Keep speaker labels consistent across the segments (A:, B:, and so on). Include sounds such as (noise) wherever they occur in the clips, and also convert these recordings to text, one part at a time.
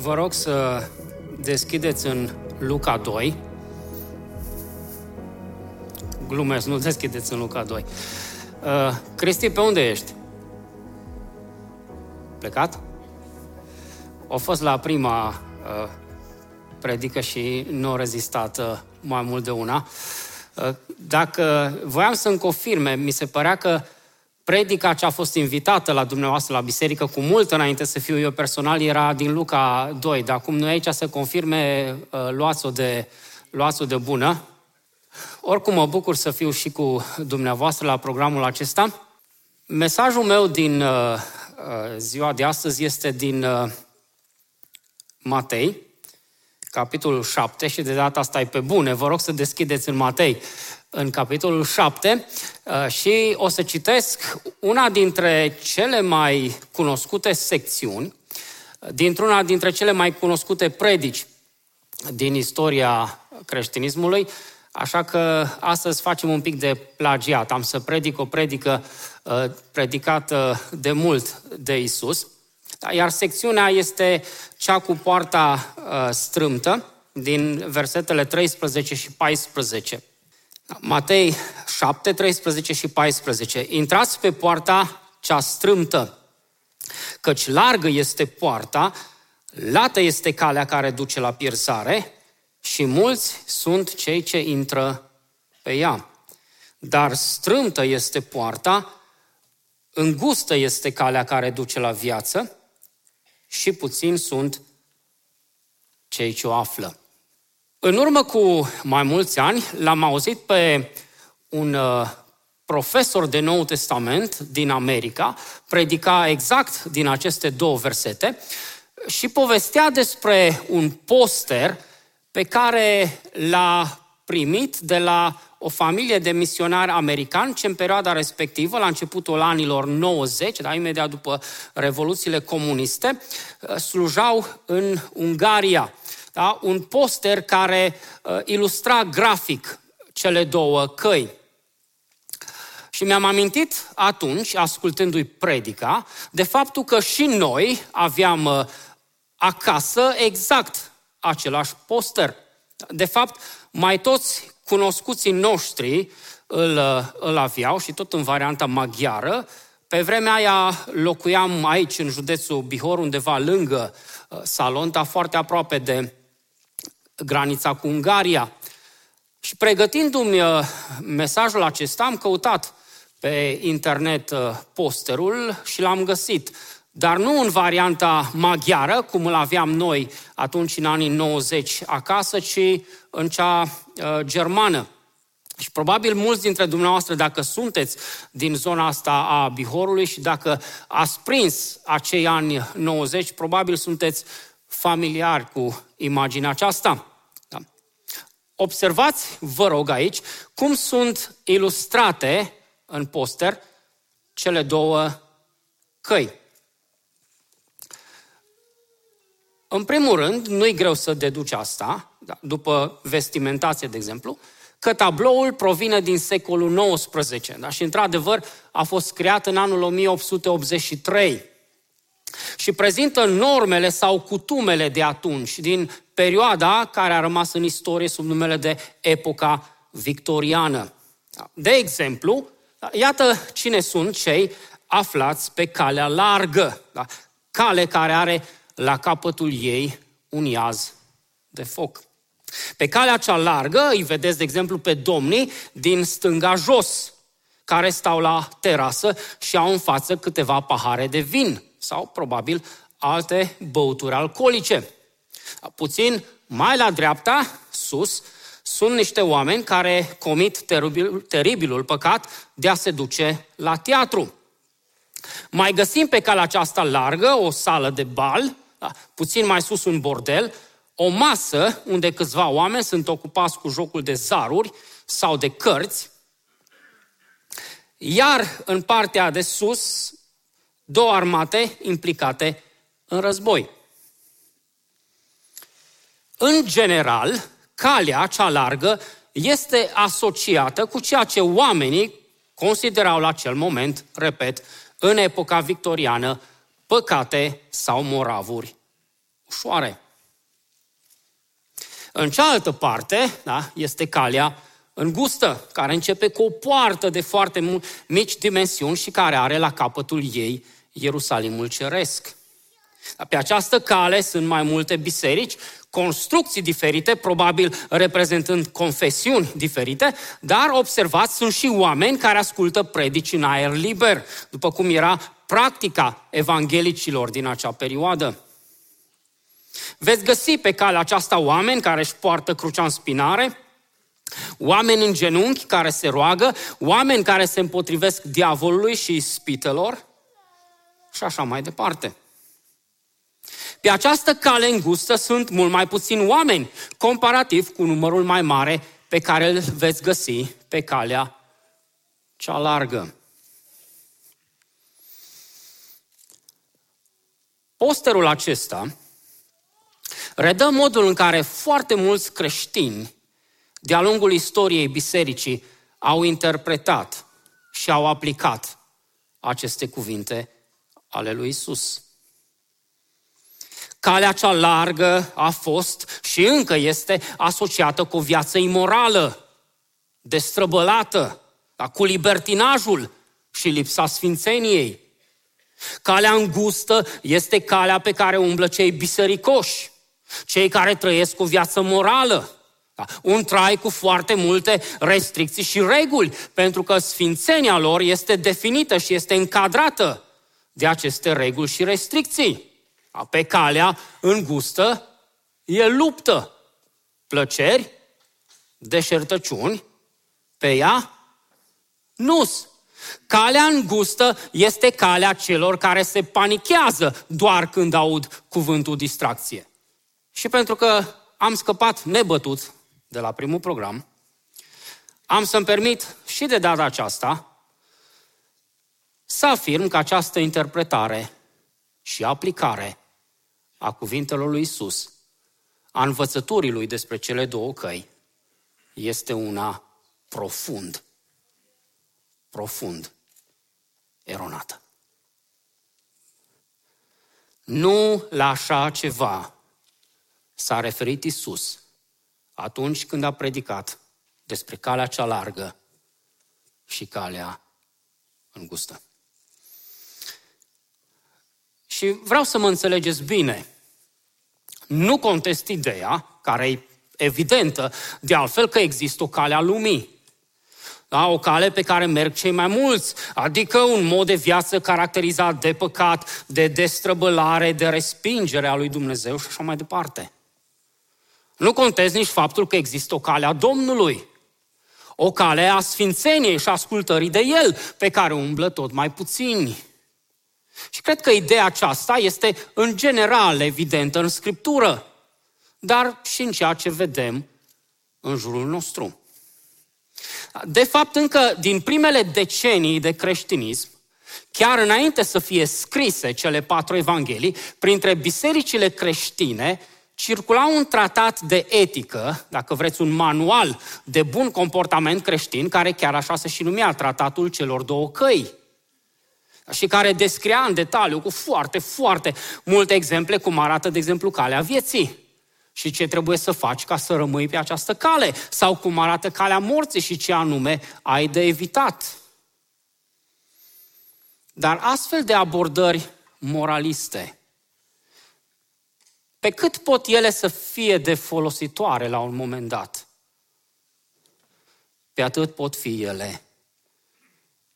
A: Vă rog să deschideți în Luca 2. Glumesc, nu deschideți în Luca 2. Uh, Cristi, pe unde ești? Plecat? A fost la prima uh, predică și nu a rezistat uh, mai mult de una. Uh, dacă voiam să-mi confirme, mi se părea că predica ce a fost invitată la dumneavoastră la biserică cu mult înainte să fiu eu personal era din Luca 2, dar acum nu aici să confirme, uh, luați-o de, luați-o de bună. Oricum mă bucur să fiu și cu dumneavoastră la programul acesta. Mesajul meu din uh, uh ziua de astăzi este din uh, Matei, capitolul 7 și de data asta e pe bune. Vă rog să deschideți în Matei în capitolul 7 uh, și o să citesc una dintre cele mai cunoscute secțiuni, dintr-una dintre cele mai cunoscute predici din istoria creștinismului, așa că astăzi facem un pic de plagiat. Am să predic o predică uh, predicată de mult de Isus, iar secțiunea este cea cu poarta uh, strâmtă din versetele 13 și 14. Matei 7, 13 și 14. Intrați pe poarta cea strâmtă, căci largă este poarta, lată este calea care duce la pierzare și mulți sunt cei ce intră pe ea. Dar strâmtă este poarta, îngustă este calea care duce la viață și puțin sunt cei ce o află. În urmă cu mai mulți ani, l-am auzit pe un uh, profesor de Nou Testament din America, predica exact din aceste două versete și povestea despre un poster pe care l-a primit de la o familie de misionari americani ce în perioada respectivă, la începutul anilor 90, dar imediat după revoluțiile comuniste, uh, slujau în Ungaria da? un poster care uh, ilustra grafic cele două căi. Și mi-am amintit atunci, ascultându-i predica, de faptul că și noi aveam uh, acasă exact același poster. De fapt, mai toți cunoscuții noștri îl, uh, îl aveau și tot în varianta maghiară. Pe vremea aia locuiam aici, în județul Bihor, undeva lângă uh, Salonta, foarte aproape de granița cu Ungaria. Și pregătindu-mi uh, mesajul acesta, am căutat pe internet uh, posterul și l-am găsit. Dar nu în varianta maghiară, cum îl aveam noi atunci în anii 90 acasă, ci în cea uh, germană. Și probabil mulți dintre dumneavoastră, dacă sunteți din zona asta a Bihorului și dacă ați prins acei ani 90, probabil sunteți familiari cu imaginea aceasta. Observați, vă rog aici, cum sunt ilustrate în poster cele două căi. În primul rând, nu-i greu să deduci asta, da, după vestimentație, de exemplu, că tabloul provine din secolul XIX da, și, într-adevăr, a fost creat în anul 1883 și prezintă normele sau cutumele de atunci, din perioada care a rămas în istorie sub numele de epoca victoriană. De exemplu, iată cine sunt cei aflați pe calea largă, da? cale care are la capătul ei un iaz de foc. Pe calea cea largă îi vedeți, de exemplu, pe domnii din stânga jos, care stau la terasă și au în față câteva pahare de vin sau probabil alte băuturi alcoolice. Puțin mai la dreapta, sus, sunt niște oameni care comit teribil, teribilul păcat de a se duce la teatru. Mai găsim pe calea aceasta largă o sală de bal, da, puțin mai sus un bordel, o masă unde câțiva oameni sunt ocupați cu jocul de zaruri sau de cărți, iar în partea de sus, două armate implicate în război. În general, calea cea largă este asociată cu ceea ce oamenii considerau la acel moment, repet, în epoca victoriană, păcate sau moravuri ușoare. În cealaltă parte, da, este calea îngustă, care începe cu o poartă de foarte mici dimensiuni și care are la capătul ei Ierusalimul Ceresc. Pe această cale sunt mai multe biserici, construcții diferite, probabil reprezentând confesiuni diferite, dar observați, sunt și oameni care ascultă predici în aer liber, după cum era practica evanghelicilor din acea perioadă. Veți găsi pe calea aceasta oameni care își poartă crucea în spinare, oameni în genunchi care se roagă, oameni care se împotrivesc diavolului și spitelor și așa mai departe. Pe această cale îngustă sunt mult mai puțini oameni, comparativ cu numărul mai mare pe care îl veți găsi pe calea cea largă. Posterul acesta redă modul în care foarte mulți creștini de-a lungul istoriei bisericii au interpretat și au aplicat aceste cuvinte ale lui Isus. Calea cea largă a fost și încă este asociată cu o viață imorală, destrăbălată, cu libertinajul și lipsa sfințeniei. Calea îngustă este calea pe care umblă cei bisericoși, cei care trăiesc o viață morală, da? un trai cu foarte multe restricții și reguli, pentru că sfințenia lor este definită și este încadrată de aceste reguli și restricții. Pe calea îngustă e luptă, plăceri, deșertăciuni, pe ea nus. Calea îngustă este calea celor care se panichează doar când aud cuvântul distracție. Și pentru că am scăpat nebătut de la primul program, am să-mi permit și de data aceasta să afirm că această interpretare și aplicare a cuvintelor lui Isus, a învățăturii lui despre cele două căi, este una profund, profund eronată. Nu la așa ceva s-a referit Isus atunci când a predicat despre calea cea largă și calea îngustă. Și vreau să mă înțelegeți bine. Nu contest ideea, care e evidentă, de altfel că există o cale a lumii. Da, o cale pe care merg cei mai mulți, adică un mod de viață caracterizat de păcat, de destrăbălare, de respingere a lui Dumnezeu și așa mai departe. Nu contez nici faptul că există o cale a Domnului, o cale a sfințeniei și ascultării de El, pe care umblă tot mai puțini. Și cred că ideea aceasta este în general evidentă în Scriptură, dar și în ceea ce vedem în jurul nostru. De fapt, încă din primele decenii de creștinism, chiar înainte să fie scrise cele patru evanghelii, printre bisericile creștine circula un tratat de etică, dacă vreți un manual de bun comportament creștin, care chiar așa se și numea Tratatul celor două căi și care descria în detaliu cu foarte, foarte multe exemple cum arată, de exemplu, calea vieții și ce trebuie să faci ca să rămâi pe această cale sau cum arată calea morții și ce anume ai de evitat. Dar astfel de abordări moraliste, pe cât pot ele să fie de folositoare la un moment dat, pe atât pot fi ele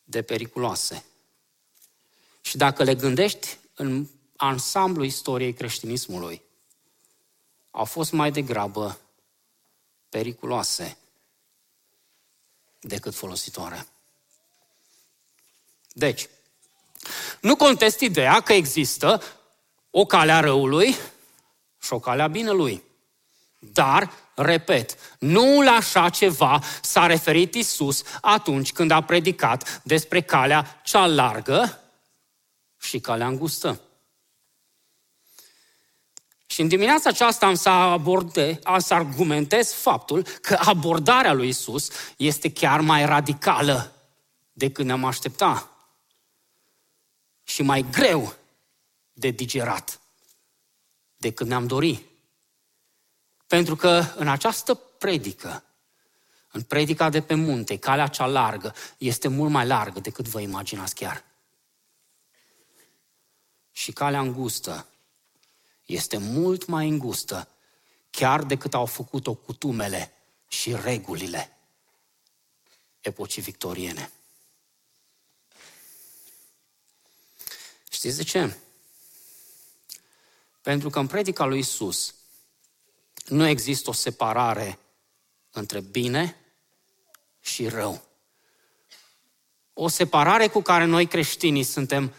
A: de periculoase. Și dacă le gândești în ansamblu istoriei creștinismului, au fost mai degrabă periculoase decât folositoare. Deci, nu contest ideea că există o cale a răului și o cale a binelui. Dar, repet, nu la așa ceva s-a referit Isus atunci când a predicat despre calea cea largă și calea îngustă. Și în dimineața aceasta am să, aborde, am să argumentez faptul că abordarea lui Isus este chiar mai radicală decât ne-am aștepta și mai greu de digerat decât ne-am dori. Pentru că în această predică, în predica de pe munte, calea cea largă, este mult mai largă decât vă imaginați chiar. Și calea îngustă este mult mai îngustă chiar decât au făcut-o cutumele și regulile epocii victoriene. Știți de ce? Pentru că în predica lui Isus nu există o separare între bine și rău. O separare cu care noi creștinii suntem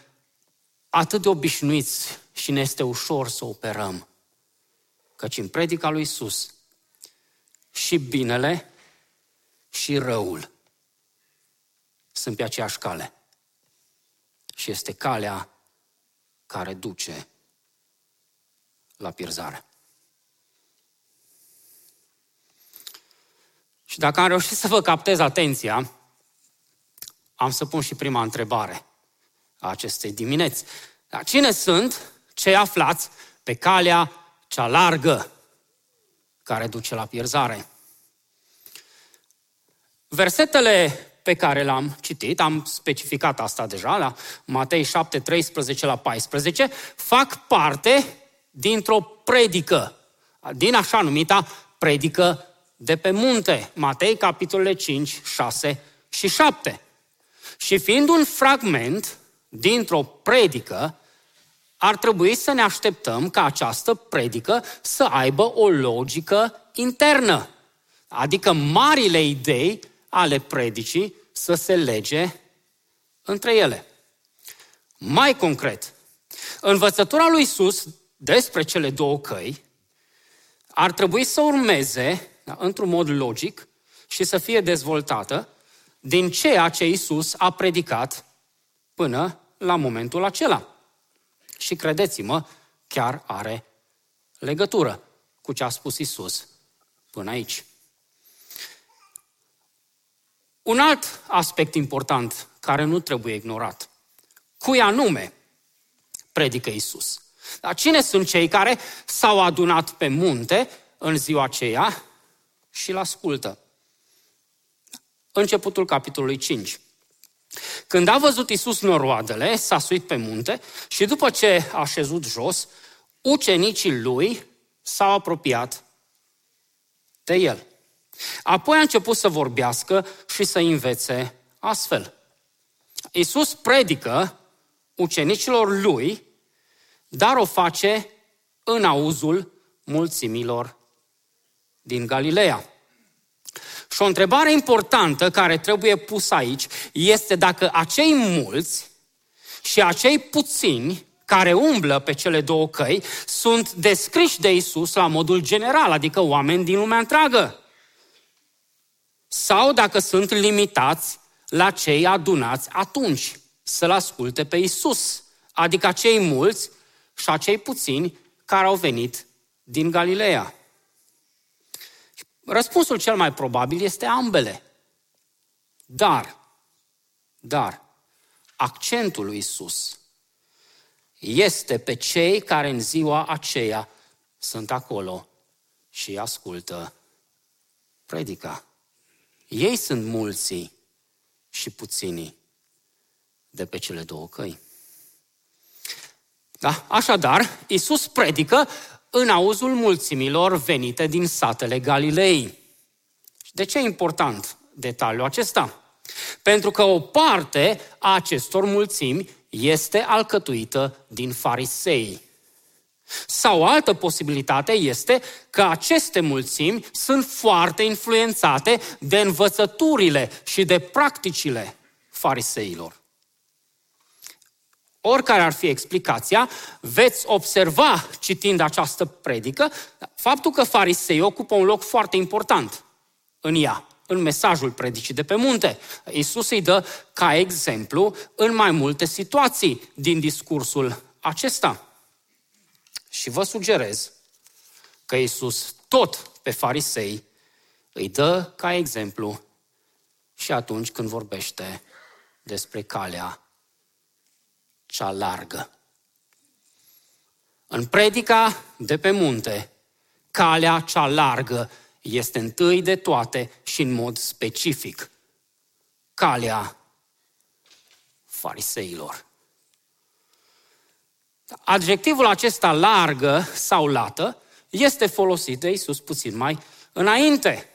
A: atât de obișnuiți și ne este ușor să operăm. Căci în predica lui Isus și binele și răul sunt pe aceeași cale. Și este calea care duce la pierzare. Și dacă am reușit să vă captez atenția, am să pun și prima întrebare a acestei dimineți. Dar cine sunt cei aflați pe calea cea largă care duce la pierzare? Versetele pe care l-am citit, am specificat asta deja, la Matei 7, 13 la 14, fac parte dintr-o predică, din așa numita predică de pe munte, Matei, capitolele 5, 6 și 7. Și fiind un fragment dintr-o predică, ar trebui să ne așteptăm ca această predică să aibă o logică internă. Adică marile idei ale predicii să se lege între ele. Mai concret, învățătura lui Isus despre cele două căi ar trebui să urmeze da, într-un mod logic și să fie dezvoltată din ceea ce Isus a predicat până la momentul acela. Și credeți-mă, chiar are legătură cu ce a spus Isus până aici. Un alt aspect important care nu trebuie ignorat. Cui anume predică Isus? Dar cine sunt cei care s-au adunat pe munte în ziua aceea și îl ascultă? Începutul capitolului 5. Când a văzut Isus noroadele, s-a suit pe munte și după ce a șezut jos, ucenicii lui s-au apropiat de el. Apoi a început să vorbească și să învețe astfel. Iisus predică ucenicilor lui, dar o face în auzul mulțimilor din Galileea. Și o întrebare importantă care trebuie pusă aici este dacă acei mulți și acei puțini care umblă pe cele două căi sunt descriși de Isus la modul general, adică oameni din lumea întreagă sau dacă sunt limitați la cei adunați atunci să-L asculte pe Isus, adică cei mulți și acei puțini care au venit din Galileea. Răspunsul cel mai probabil este ambele. Dar, dar, accentul lui Isus este pe cei care în ziua aceea sunt acolo și ascultă predica. Ei sunt mulții și puținii de pe cele două căi. Da? Așadar, Isus predică în auzul mulțimilor venite din satele Galilei. De ce e important detaliul acesta? Pentru că o parte a acestor mulțimi este alcătuită din farisei. Sau o altă posibilitate este că aceste mulțimi sunt foarte influențate de învățăturile și de practicile fariseilor. Oricare ar fi explicația, veți observa, citind această predică, faptul că farisei ocupă un loc foarte important în ea, în mesajul predicii de pe munte. Iisus îi dă ca exemplu în mai multe situații din discursul acesta. Și vă sugerez că Iisus tot pe farisei îi dă ca exemplu și atunci când vorbește despre calea cea largă. În predica de pe munte, calea cea largă este întâi de toate și în mod specific calea fariseilor. Adjectivul acesta largă sau lată este folosit de Isus puțin mai înainte.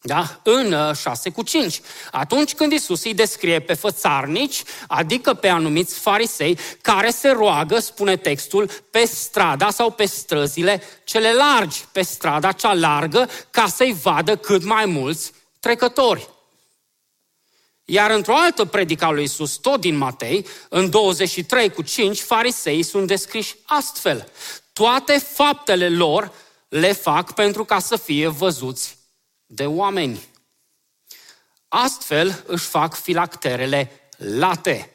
A: Da? În 6 uh, cu 5. Atunci când Isus îi descrie pe fățarnici, adică pe anumiți farisei, care se roagă, spune textul, pe strada sau pe străzile cele largi, pe strada cea largă, ca să-i vadă cât mai mulți trecători. Iar într-o altă predică a lui Isus, tot din Matei, în 23 cu 5, farisei sunt descriși astfel. Toate faptele lor le fac pentru ca să fie văzuți de oameni. Astfel își fac filacterele late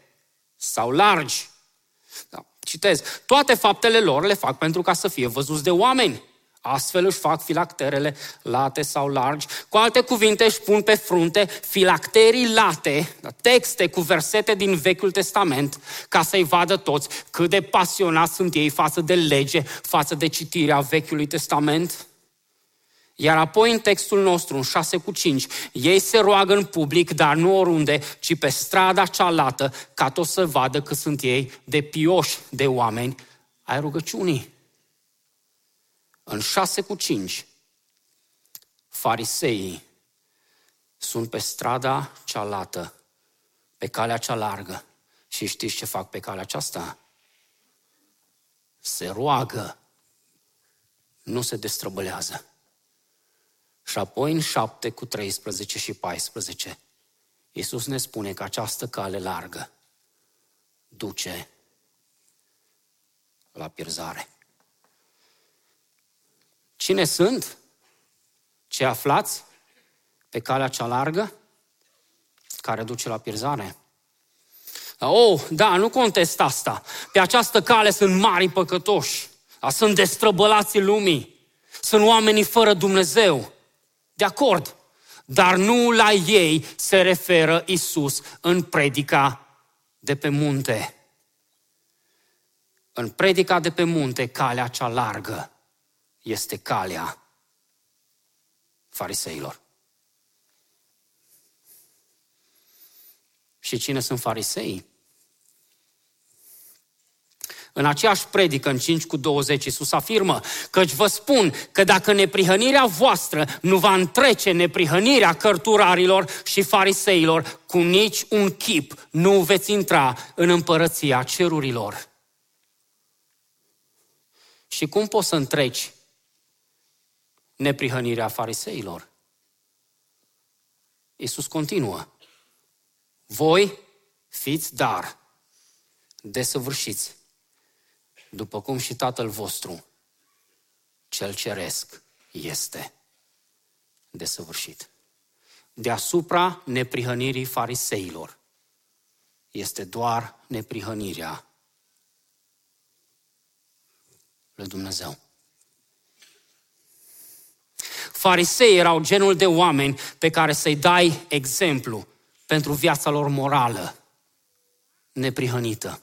A: sau largi. Da, citez. Toate faptele lor le fac pentru ca să fie văzuți de oameni. Astfel își fac filacterele late sau largi. Cu alte cuvinte își pun pe frunte filacterii late, da, texte cu versete din Vechiul Testament, ca să-i vadă toți cât de pasionați sunt ei față de lege, față de citirea Vechiului Testament. Iar apoi în textul nostru, în 6 cu 5, ei se roagă în public, dar nu oriunde, ci pe strada cealaltă, ca tot să vadă că sunt ei de pioși de oameni ai rugăciunii. În 6 cu 5, fariseii sunt pe strada cealaltă, pe calea cea largă. Și știți ce fac pe calea aceasta? Se roagă, nu se destrăbălează. Și apoi în 7 cu 13 și 14, Iisus ne spune că această cale largă duce la pierzare. Cine sunt? Ce aflați pe calea cea largă care duce la pierzare? Oh, da, nu contest asta. Pe această cale sunt mari păcătoși. Sunt destrăbălații lumii. Sunt oamenii fără Dumnezeu. De acord. Dar nu la ei se referă Isus în predica de pe munte. În predica de pe munte, calea cea largă este calea fariseilor. Și cine sunt farisei? În aceeași predică, în 5 cu 20, Iisus afirmă căci vă spun că dacă neprihănirea voastră nu va întrece neprihănirea cărturarilor și fariseilor, cu nici un chip nu veți intra în împărăția cerurilor. Și cum poți să întreci neprihănirea fariseilor? Iisus continuă. Voi fiți dar desăvârșiți după cum și Tatăl vostru, cel ceresc, este desăvârșit. Deasupra neprihănirii fariseilor este doar neprihănirea lui Dumnezeu. Farisei erau genul de oameni pe care să-i dai exemplu pentru viața lor morală neprihănită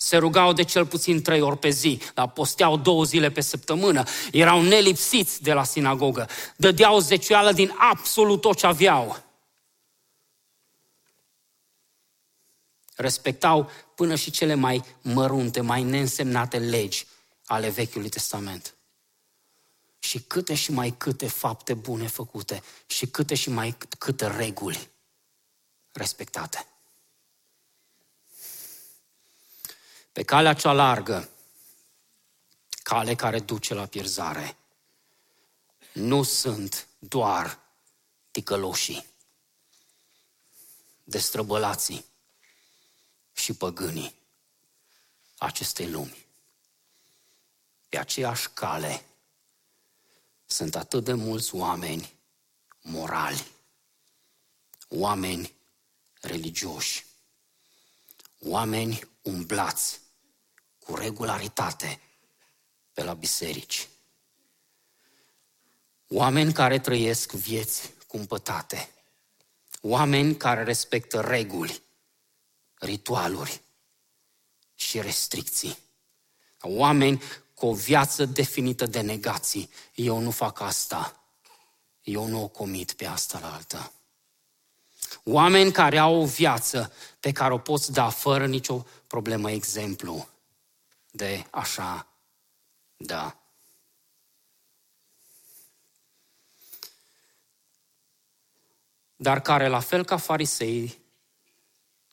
A: se rugau de cel puțin trei ori pe zi, dar posteau două zile pe săptămână, erau nelipsiți de la sinagogă, dădeau zecioală din absolut tot ce aveau. Respectau până și cele mai mărunte, mai neînsemnate legi ale Vechiului Testament. Și câte și mai câte fapte bune făcute și câte și mai câte reguli respectate. Pe calea cea largă, cale care duce la pierzare, nu sunt doar ticăloșii, destrăbălații și păgânii, acestei lumi. Pe aceeași cale sunt atât de mulți oameni morali, oameni religioși, oameni umblați cu regularitate pe la biserici, oameni care trăiesc vieți cumpătate, oameni care respectă reguli, ritualuri și restricții, oameni cu o viață definită de negații. Eu nu fac asta. Eu nu o comit pe asta la alta. Oameni care au o viață pe care o poți da fără nicio problemă. Exemplu de așa, da. Dar care, la fel ca farisei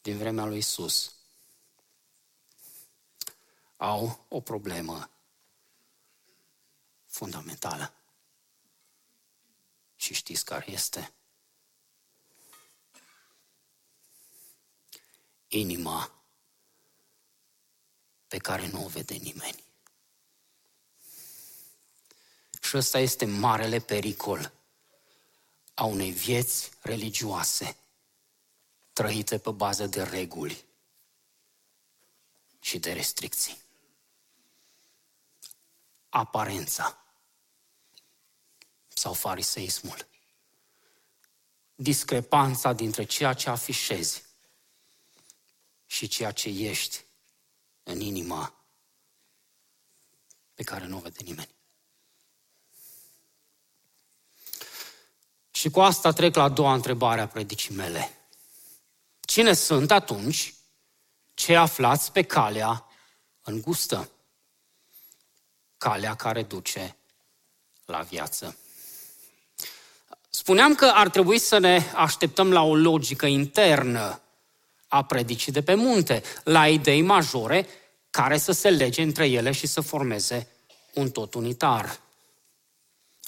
A: din vremea lui Isus, au o problemă fundamentală. Și știți care este? Inima pe care nu o vede nimeni. Și ăsta este marele pericol a unei vieți religioase trăite pe bază de reguli și de restricții. Aparența sau fariseismul. Discrepanța dintre ceea ce afișezi și ceea ce ești în inima pe care nu o vede nimeni. Și cu asta trec la a doua întrebare a predicii mele. Cine sunt atunci cei aflați pe calea îngustă? Calea care duce la viață. Spuneam că ar trebui să ne așteptăm la o logică internă a predicii de pe munte, la idei majore care să se lege între ele și să formeze un tot unitar.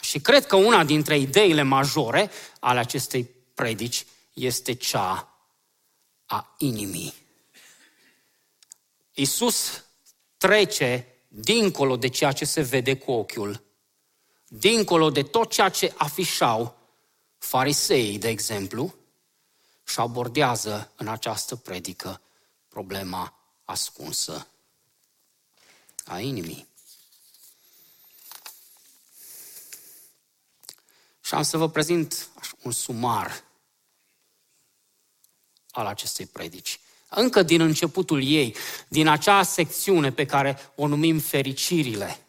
A: Și cred că una dintre ideile majore ale acestei predici este cea a inimii. Isus trece dincolo de ceea ce se vede cu ochiul, dincolo de tot ceea ce afișau Fariseii, de exemplu, și abordează în această predică problema ascunsă a inimii. Și am să vă prezint un sumar al acestei predici. Încă din începutul ei, din acea secțiune pe care o numim fericirile.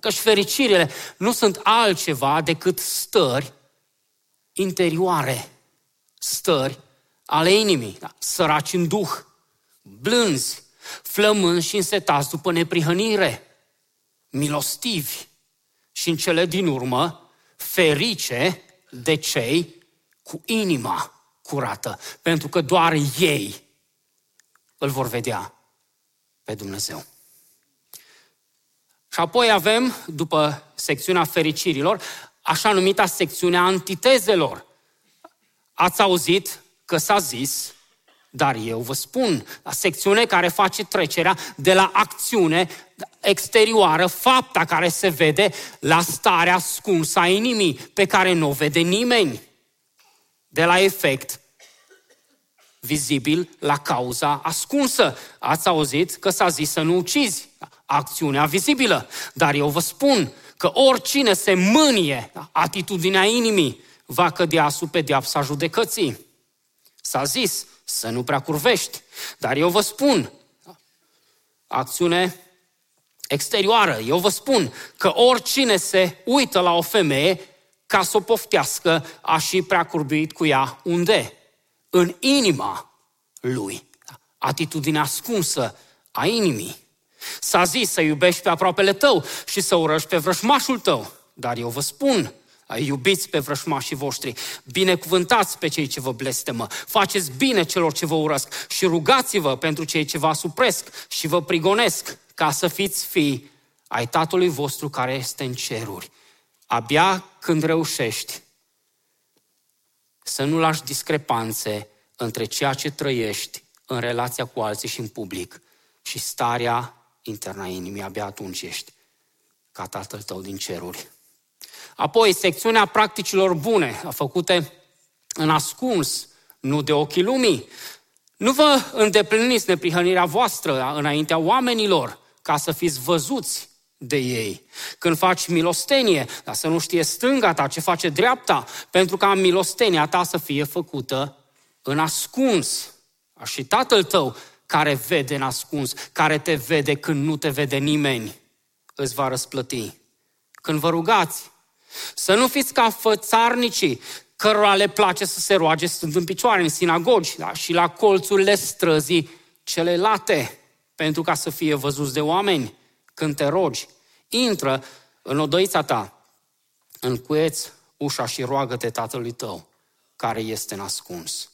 A: Că și fericirile nu sunt altceva decât stări interioare, stări ale inimii, da? săraci în duh, blânzi, flămânzi și însetați după neprihănire, milostivi și în cele din urmă ferice de cei cu inima curată, pentru că doar ei îl vor vedea pe Dumnezeu. Și apoi avem, după secțiunea fericirilor, așa numita secțiune a antitezelor. Ați auzit că s-a zis, dar eu vă spun, la secțiune care face trecerea de la acțiune exterioară, fapta care se vede, la starea ascunsă a inimii, pe care nu o vede nimeni. De la efect vizibil la cauza ascunsă. Ați auzit că s-a zis să nu ucizi. Acțiunea vizibilă. Dar eu vă spun, că oricine se mânie atitudinea inimii va cădea sub pedeapsa judecății. S-a zis să nu prea curvești, dar eu vă spun, acțiune exterioară, eu vă spun că oricine se uită la o femeie ca să o poftească, a și prea curbuit cu ea unde? În inima lui. Atitudinea ascunsă a inimii. S-a zis să iubești pe aproapele tău și să urăști pe vrășmașul tău. Dar eu vă spun, iubiți pe vrășmașii voștri, binecuvântați pe cei ce vă blestemă, faceți bine celor ce vă urăsc și rugați-vă pentru cei ce vă asupresc și vă prigonesc, ca să fiți fii ai Tatălui vostru care este în ceruri. Abia când reușești să nu lași discrepanțe între ceea ce trăiești în relația cu alții și în public și starea interna inimii, abia atunci ești ca Tatăl tău din ceruri. Apoi, secțiunea practicilor bune, făcute în ascuns, nu de ochii lumii. Nu vă îndepliniți neprihănirea voastră înaintea oamenilor ca să fiți văzuți de ei. Când faci milostenie, dar să nu știe stânga ta ce face dreapta, pentru ca milostenia ta să fie făcută în ascuns. Și tatăl tău care vede în ascuns, care te vede când nu te vede nimeni, îți va răsplăti. Când vă rugați, să nu fiți ca fățarnicii, cărora le place să se roage stând în picioare în sinagogi da? și la colțurile străzii cele late, pentru ca să fie văzuți de oameni când te rogi. Intră în odăița ta, încuieți ușa și roagă-te tatălui tău, care este nascuns.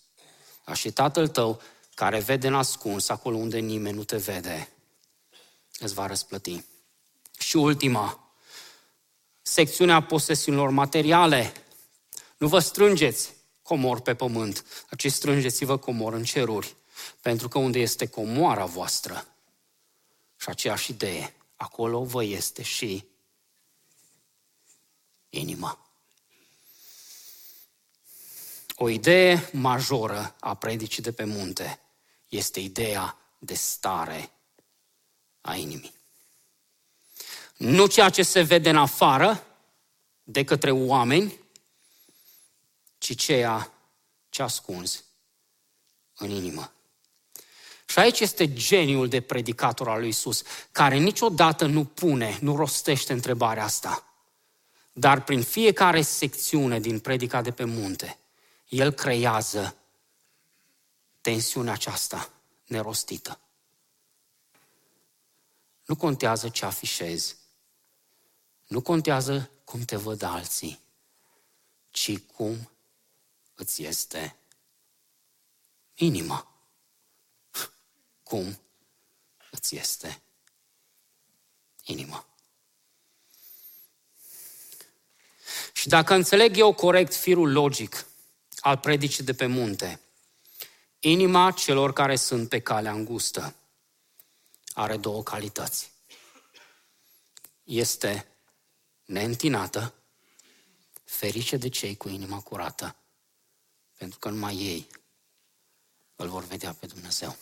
A: Da? Și tatăl tău, care vede nascuns acolo unde nimeni nu te vede, îți va răsplăti. Și ultima, secțiunea posesiunilor materiale. Nu vă strângeți comor pe pământ, ci strângeți-vă comor în ceruri. Pentru că unde este comoara voastră, și aceeași idee, acolo vă este și inima. O idee majoră a predicii de pe munte este ideea de stare a inimii. Nu ceea ce se vede în afară de către oameni, ci ceea ce ascunzi în inimă. Și aici este geniul de predicator al lui Isus, care niciodată nu pune, nu rostește întrebarea asta. Dar prin fiecare secțiune din predica de pe munte, el creează tensiunea aceasta nerostită. Nu contează ce afișezi, nu contează cum te văd alții, ci cum îți este inima. (laughs) Cum îți este inima. Și dacă înțeleg eu corect firul logic al predicii de pe munte, inima celor care sunt pe calea îngustă are două calități. Este neîntinată, ferice de cei cu inima curată, pentru că numai ei îl vor vedea pe Dumnezeu.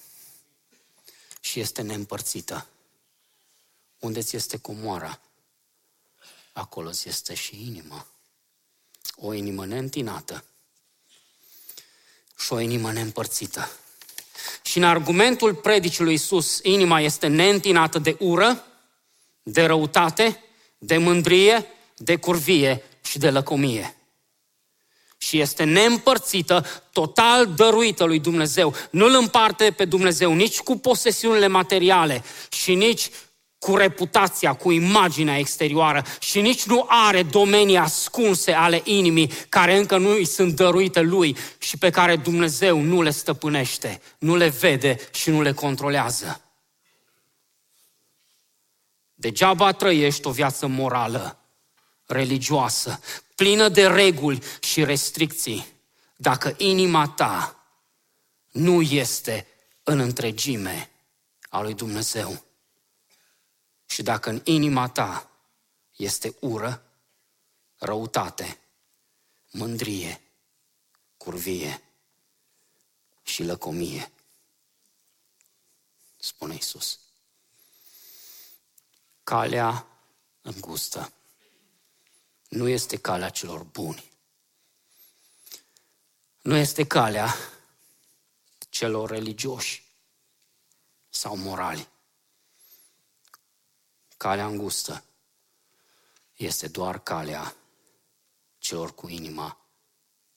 A: Și este neîmpărțită. Unde ți este comoara, acolo ți este și inima. O inimă neîntinată și o inimă neîmpărțită. Și în argumentul predicii lui Iisus, inima este neîntinată de ură, de răutate, de mândrie, de curvie și de lăcomie. Și este neîmpărțită, total dăruită lui Dumnezeu. Nu îl împarte pe Dumnezeu nici cu posesiunile materiale și nici cu reputația, cu imaginea exterioară și nici nu are domenii ascunse ale inimii care încă nu îi sunt dăruite lui și pe care Dumnezeu nu le stăpânește, nu le vede și nu le controlează. Degeaba trăiești o viață morală, religioasă, plină de reguli și restricții, dacă inima ta nu este în întregime a lui Dumnezeu. Și dacă în inima ta este ură, răutate, mândrie, curvie și lăcomie, spune Isus calea îngustă. Nu este calea celor buni. Nu este calea celor religioși sau morali. Calea îngustă este doar calea celor cu inima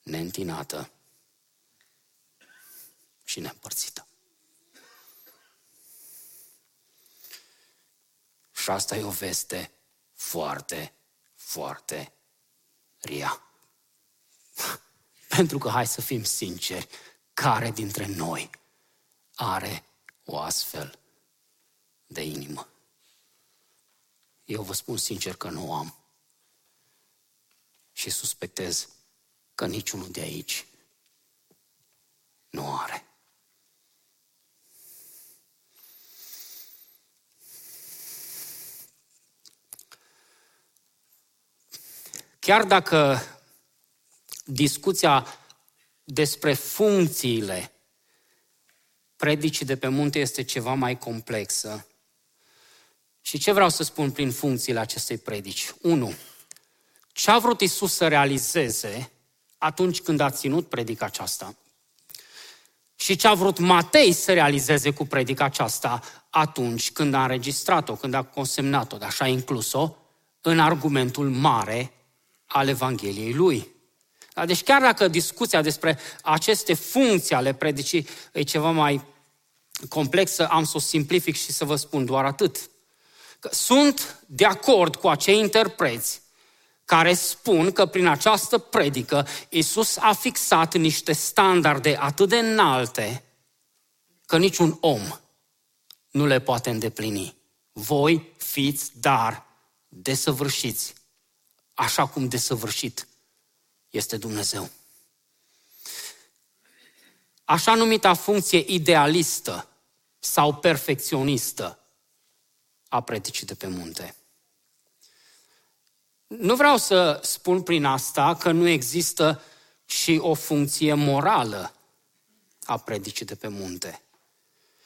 A: neîntinată și neîmpărțită. Și asta e o veste foarte, foarte ria. Pentru că, hai să fim sinceri, care dintre noi are o astfel de inimă? Eu vă spun sincer că nu am. Și suspectez că niciunul de aici nu are. Chiar dacă discuția despre funcțiile predicii de pe munte este ceva mai complexă. Și ce vreau să spun prin funcțiile acestei predici? 1. Ce a vrut Isus să realizeze atunci când a ținut predica aceasta? Și ce a vrut Matei să realizeze cu predica aceasta atunci când a înregistrat-o, când a consemnat-o, așa a inclus-o, în argumentul mare al Evangheliei lui. Da, deci chiar dacă discuția despre aceste funcții ale predicii e ceva mai complexă, am să o simplific și să vă spun doar atât. Că sunt de acord cu acei interpreți care spun că prin această predică Isus a fixat niște standarde atât de înalte că niciun om nu le poate îndeplini. Voi fiți dar desăvârșiți, așa cum desăvârșit este Dumnezeu. Așa numita funcție idealistă sau perfecționistă a predicii de pe munte. Nu vreau să spun prin asta că nu există și o funcție morală a predicii de pe munte.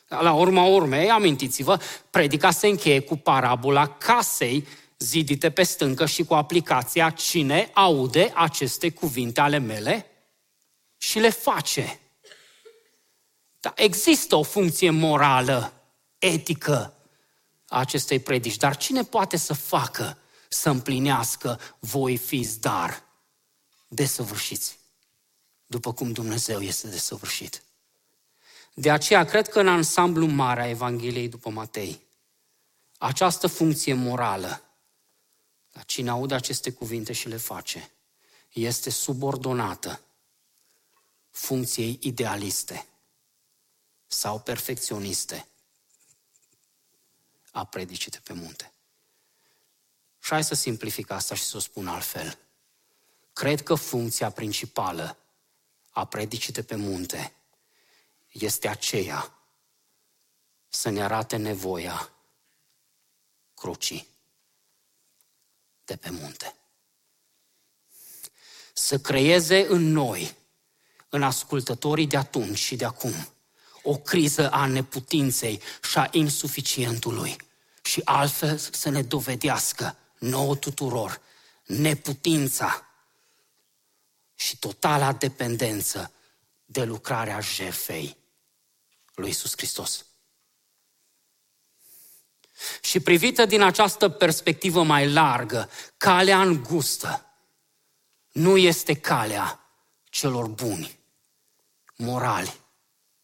A: La urma urmei, amintiți-vă, predica se încheie cu parabola casei zidite pe stâncă și cu aplicația cine aude aceste cuvinte ale mele și le face. Dar există o funcție morală, etică a acestei predici, dar cine poate să facă, să împlinească voi fiți dar desăvârșiți, după cum Dumnezeu este desăvârșit. De aceea cred că în ansamblu mare a Evangheliei după Matei, această funcție morală, la cine aude aceste cuvinte și le face, este subordonată funcției idealiste sau perfecționiste a predicii de pe munte. Și hai să simplific asta și să o spun altfel. Cred că funcția principală a predicii de pe munte este aceea să ne arate nevoia crucii de pe munte. Să creeze în noi, în ascultătorii de atunci și de acum, o criză a neputinței și a insuficientului și altfel să ne dovedească nouă tuturor neputința și totala dependență de lucrarea jerfei lui Isus Hristos. Și privită din această perspectivă mai largă, calea îngustă nu este calea celor buni, morali,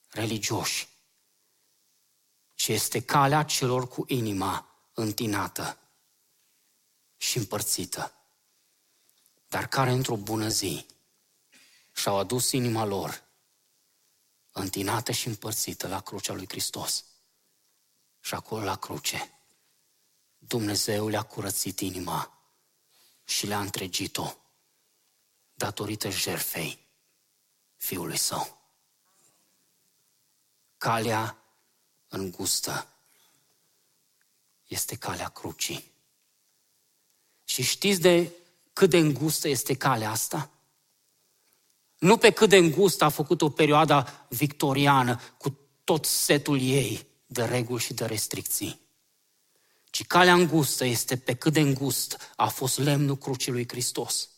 A: religioși, ci este calea celor cu inima întinată și împărțită, dar care într-o bună zi și-au adus inima lor întinată și împărțită la crucea lui Hristos. Și acolo la cruce, Dumnezeu le-a curățit inima și le-a întregit-o datorită jerfei Fiului Său. Calea îngustă este calea crucii. Și știți de cât de îngustă este calea asta? Nu pe cât de îngustă a făcut o perioadă victoriană cu tot setul ei de reguli și de restricții. Ci calea îngustă este pe cât de îngust a fost lemnul crucii lui Hristos.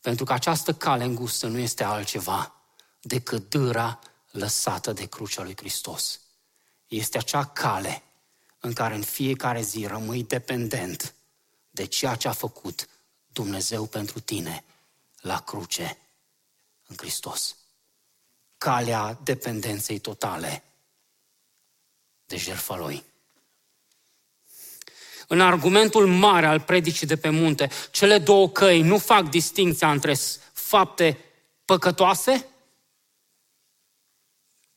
A: Pentru că această cale îngustă nu este altceva decât dâra lăsată de crucea lui Hristos. Este acea cale în care în fiecare zi rămâi dependent de ceea ce a făcut Dumnezeu pentru tine la cruce în Hristos. Calea dependenței totale de jertfa Lui. În argumentul mare al predicii de pe munte, cele două căi nu fac distinția între fapte păcătoase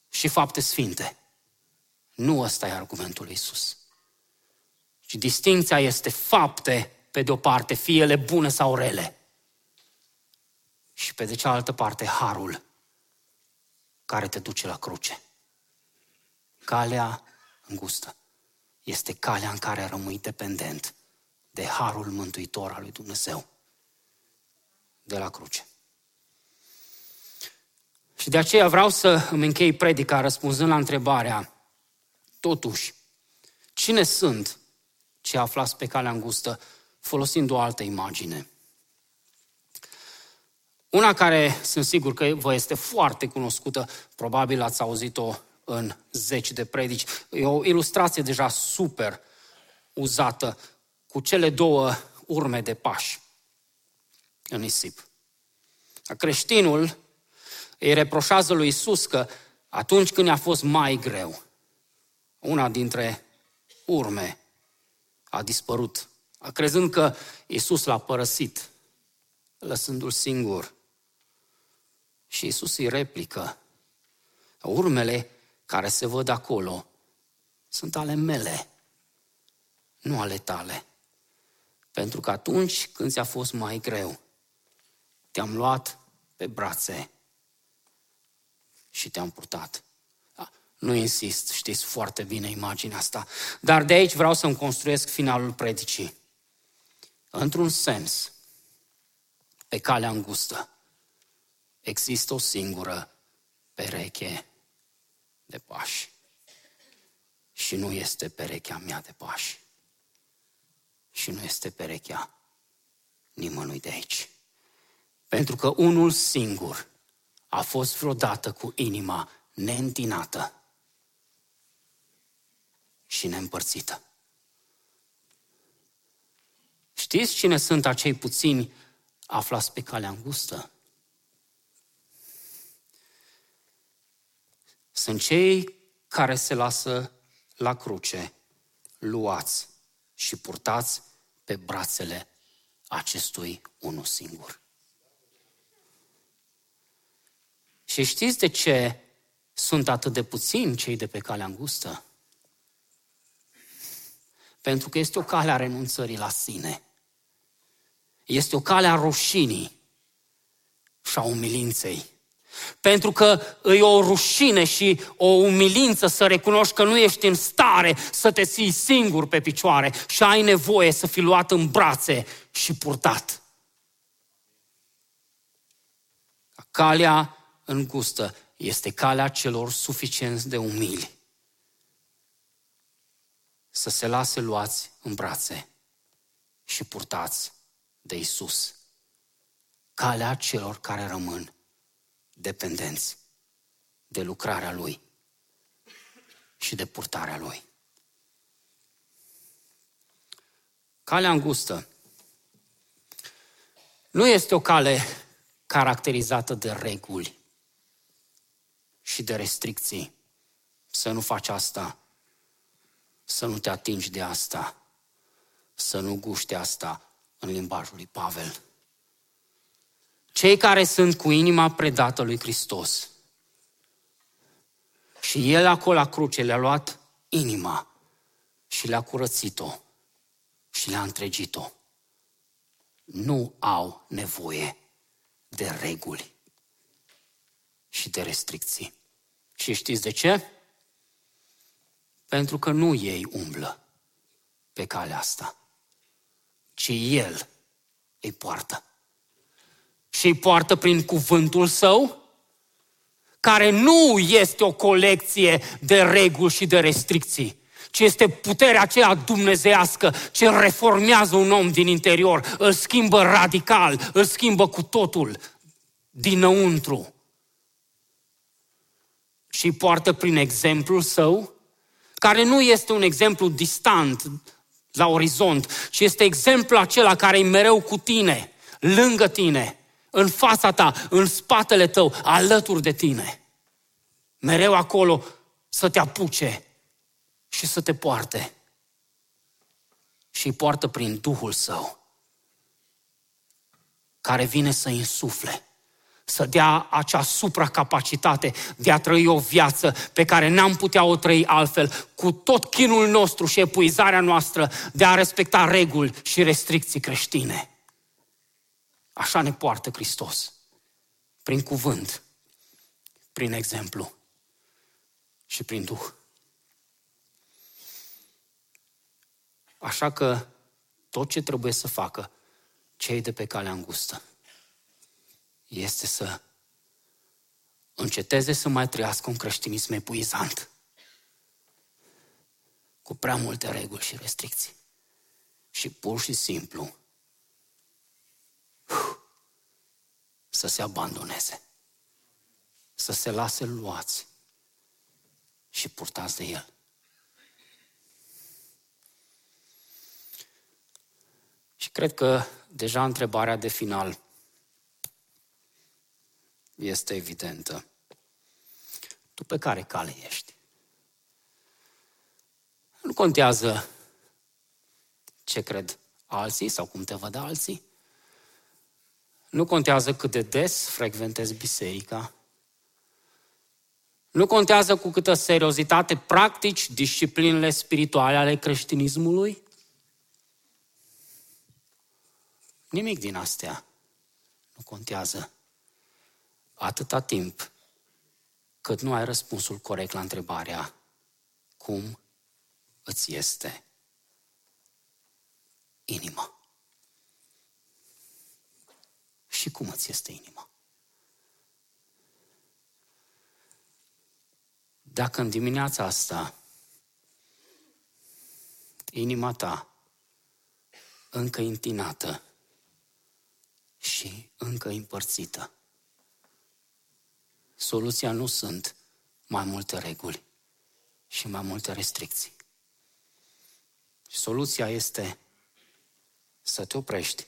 A: și fapte sfinte. Nu ăsta e argumentul lui Isus. Și distinția este fapte, pe de-o parte, fie ele bune sau rele. Și pe de cealaltă parte, harul care te duce la cruce. Calea îngustă este calea în care rămâi dependent de harul mântuitor al lui Dumnezeu. de la cruce. Și de aceea vreau să îmi închei predica răspunzând la întrebarea, totuși, cine sunt cei aflați pe calea îngustă, folosind o altă imagine? Una care sunt sigur că vă este foarte cunoscută, probabil ați auzit-o în zeci de predici. E o ilustrație deja super uzată cu cele două urme de pași în nisip. Creștinul îi reproșează lui Isus că atunci când i-a fost mai greu, una dintre urme a dispărut, crezând că Isus l-a părăsit, lăsându-l singur. Și Isus îi replică, urmele care se văd acolo sunt ale mele, nu ale tale. Pentru că atunci când ți-a fost mai greu, te-am luat pe brațe și te-am purtat. Da, nu insist, știți foarte bine imaginea asta. Dar de aici vreau să-mi construiesc finalul predicii. Într-un sens, pe calea îngustă, există o singură pereche de pași. Și nu este perechea mea de pași. Și nu este perechea nimănui de aici. Pentru că unul singur a fost vreodată cu inima neîntinată și neîmpărțită. Știți cine sunt acei puțini aflați pe calea îngustă? Sunt cei care se lasă la cruce, luați și purtați pe brațele acestui unul singur. Și știți de ce sunt atât de puțini cei de pe calea îngustă? Pentru că este o cale a renunțării la sine. Este o cale a rușinii și a umilinței. Pentru că e o rușine și o umilință să recunoști că nu ești în stare să te ții singur pe picioare și ai nevoie să fii luat în brațe și purtat. Calea îngustă este calea celor suficienți de umili să se lase luați în brațe și purtați de Isus. Calea celor care rămân dependenți de lucrarea Lui și de purtarea Lui. Calea îngustă nu este o cale caracterizată de reguli și de restricții. Să nu faci asta, să nu te atingi de asta, să nu guști asta în limbajul lui Pavel. Cei care sunt cu inima predată lui Hristos. Și El acolo la cruce le-a luat inima și le-a curățit-o și le-a întregit-o. Nu au nevoie de reguli și de restricții. Și știți de ce? Pentru că nu ei umblă pe calea asta, ci El îi poartă. Și îi poartă prin cuvântul său, care nu este o colecție de reguli și de restricții, ci este puterea aceea dumnezească ce reformează un om din interior, îl schimbă radical, îl schimbă cu totul dinăuntru. Și poartă prin exemplul său, care nu este un exemplu distant la orizont, ci este exemplul acela care e mereu cu tine, lângă tine, în fața ta, în spatele tău, alături de tine. Mereu acolo să te apuce și să te poarte. Și îi poartă prin Duhul Său, care vine să insufle să dea acea supracapacitate de a trăi o viață pe care n-am putea o trăi altfel, cu tot chinul nostru și epuizarea noastră de a respecta reguli și restricții creștine. Așa ne poartă Hristos, prin cuvânt, prin exemplu și prin Duh. Așa că tot ce trebuie să facă cei de pe calea îngustă este să înceteze să mai trăiască un creștinism epuizant, cu prea multe reguli și restricții. Și pur și simplu să se abandoneze, să se lase luați și purtați de el. Și cred că deja întrebarea de final este evidentă. Tu pe care cale ești? Nu contează ce cred alții sau cum te văd alții. Nu contează cât de des frecventezi biserica. Nu contează cu câtă seriozitate practici disciplinele spirituale ale creștinismului. Nimic din astea nu contează atâta timp cât nu ai răspunsul corect la întrebarea cum îți este inima. Și cum îți este inima. Dacă în dimineața asta inima ta încă întinată și încă împărțită, soluția nu sunt mai multe reguli și mai multe restricții. Soluția este să te oprești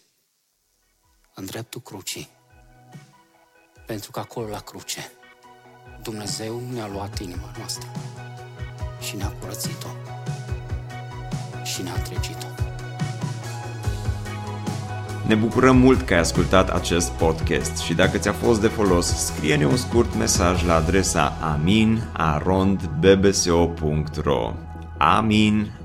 A: în dreptul crucii. Pentru că acolo la cruce Dumnezeu ne-a luat inima noastră și ne-a curățit-o și ne-a întregit-o.
B: Ne bucurăm mult că ai ascultat acest podcast și dacă ți-a fost de folos, scrie-ne un scurt mesaj la adresa aminarondbbso.ro aminarondbbso.ro